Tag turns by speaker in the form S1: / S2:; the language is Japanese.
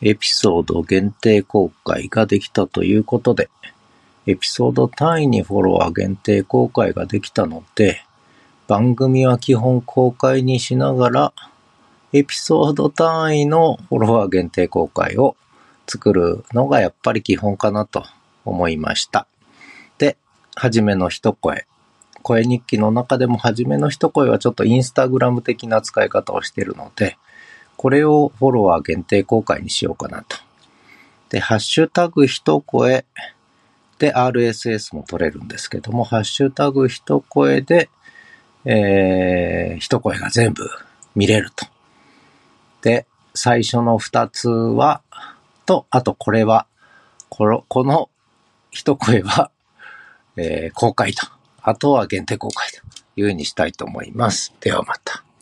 S1: エピソード限定公開ができたということで、エピソード単位にフォロワー限定公開ができたので、番組は基本公開にしながら、エピソード単位のフォロワー限定公開を作るのがやっぱり基本かなと思いました。で、はじめの一声。声日記の中でもはじめの一声はちょっとインスタグラム的な使い方をしているので、これをフォロワー限定公開にしようかなと。で、ハッシュタグ一声で RSS も取れるんですけども、ハッシュタグ一声で、えー、一声が全部見れると。で、最初の二つは、と、あとこれは、この、この一声は、えー、公開と。あとは限定公開というふうにしたいと思います。ではまた。